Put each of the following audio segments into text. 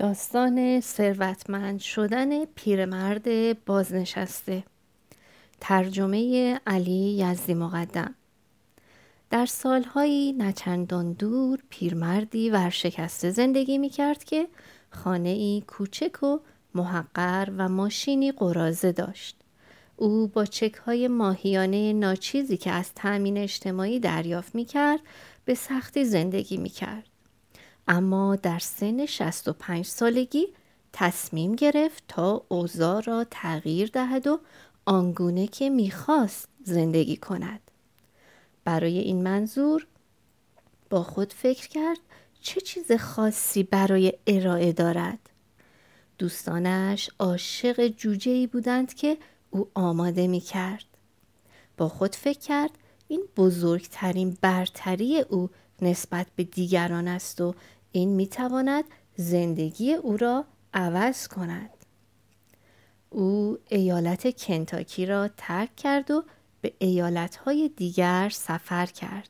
داستان ثروتمند شدن پیرمرد بازنشسته ترجمه علی یزدی مقدم در سالهایی نچندان دور پیرمردی ورشکسته زندگی می کرد که خانه ای کوچک و محقر و ماشینی قرازه داشت. او با چک های ماهیانه ناچیزی که از تأمین اجتماعی دریافت می کرد به سختی زندگی می کرد. اما در سن 65 سالگی تصمیم گرفت تا اوضاع را تغییر دهد و آنگونه که می‌خواست زندگی کند. برای این منظور با خود فکر کرد چه چیز خاصی برای ارائه دارد. دوستانش عاشق جوجه ای بودند که او آماده می کرد. با خود فکر کرد این بزرگترین برتری او نسبت به دیگران است و این می تواند زندگی او را عوض کند. او ایالت کنتاکی را ترک کرد و به ایالتهای دیگر سفر کرد.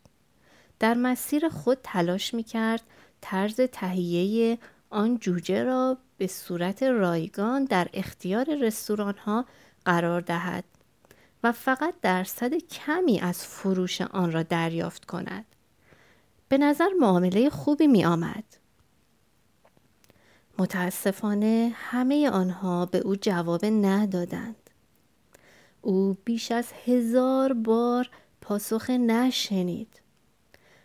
در مسیر خود تلاش می کرد طرز تهیه آن جوجه را به صورت رایگان در اختیار رستوران ها قرار دهد و فقط درصد کمی از فروش آن را دریافت کند. به نظر معامله خوبی می آمد. متاسفانه همه آنها به او جواب ندادند. او بیش از هزار بار پاسخ نشنید.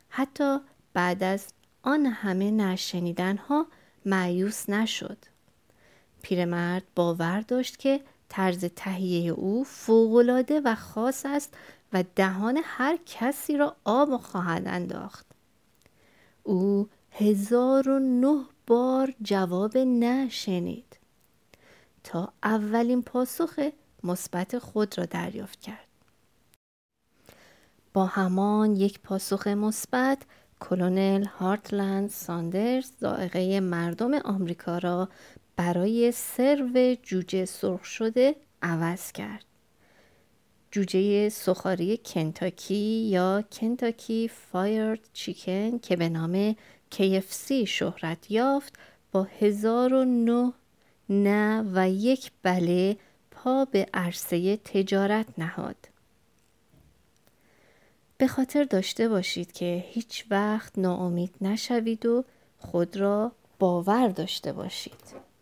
حتی بعد از آن همه نشنیدن ها معیوس نشد. پیرمرد باور داشت که طرز تهیه او فوقالعاده و خاص است و دهان هر کسی را آب خواهد انداخت. او هزار و نه بار جواب نه شنید. تا اولین پاسخ مثبت خود را دریافت کرد. با همان یک پاسخ مثبت کلونل هارتلند ساندرز زائقه مردم آمریکا را برای سرو جوجه سرخ شده عوض کرد. جوجه سخاری کنتاکی یا کنتاکی فایرد چیکن که به نام KFC شهرت یافت با هزار و نه نه و یک بله پا به عرصه تجارت نهاد. به خاطر داشته باشید که هیچ وقت ناامید نشوید و خود را باور داشته باشید.